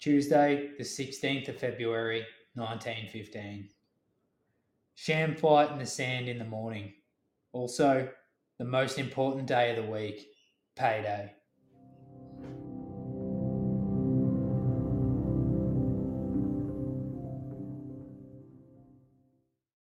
Tuesday, the 16th of February, 1915. Sham fight in the sand in the morning. Also, the most important day of the week, payday.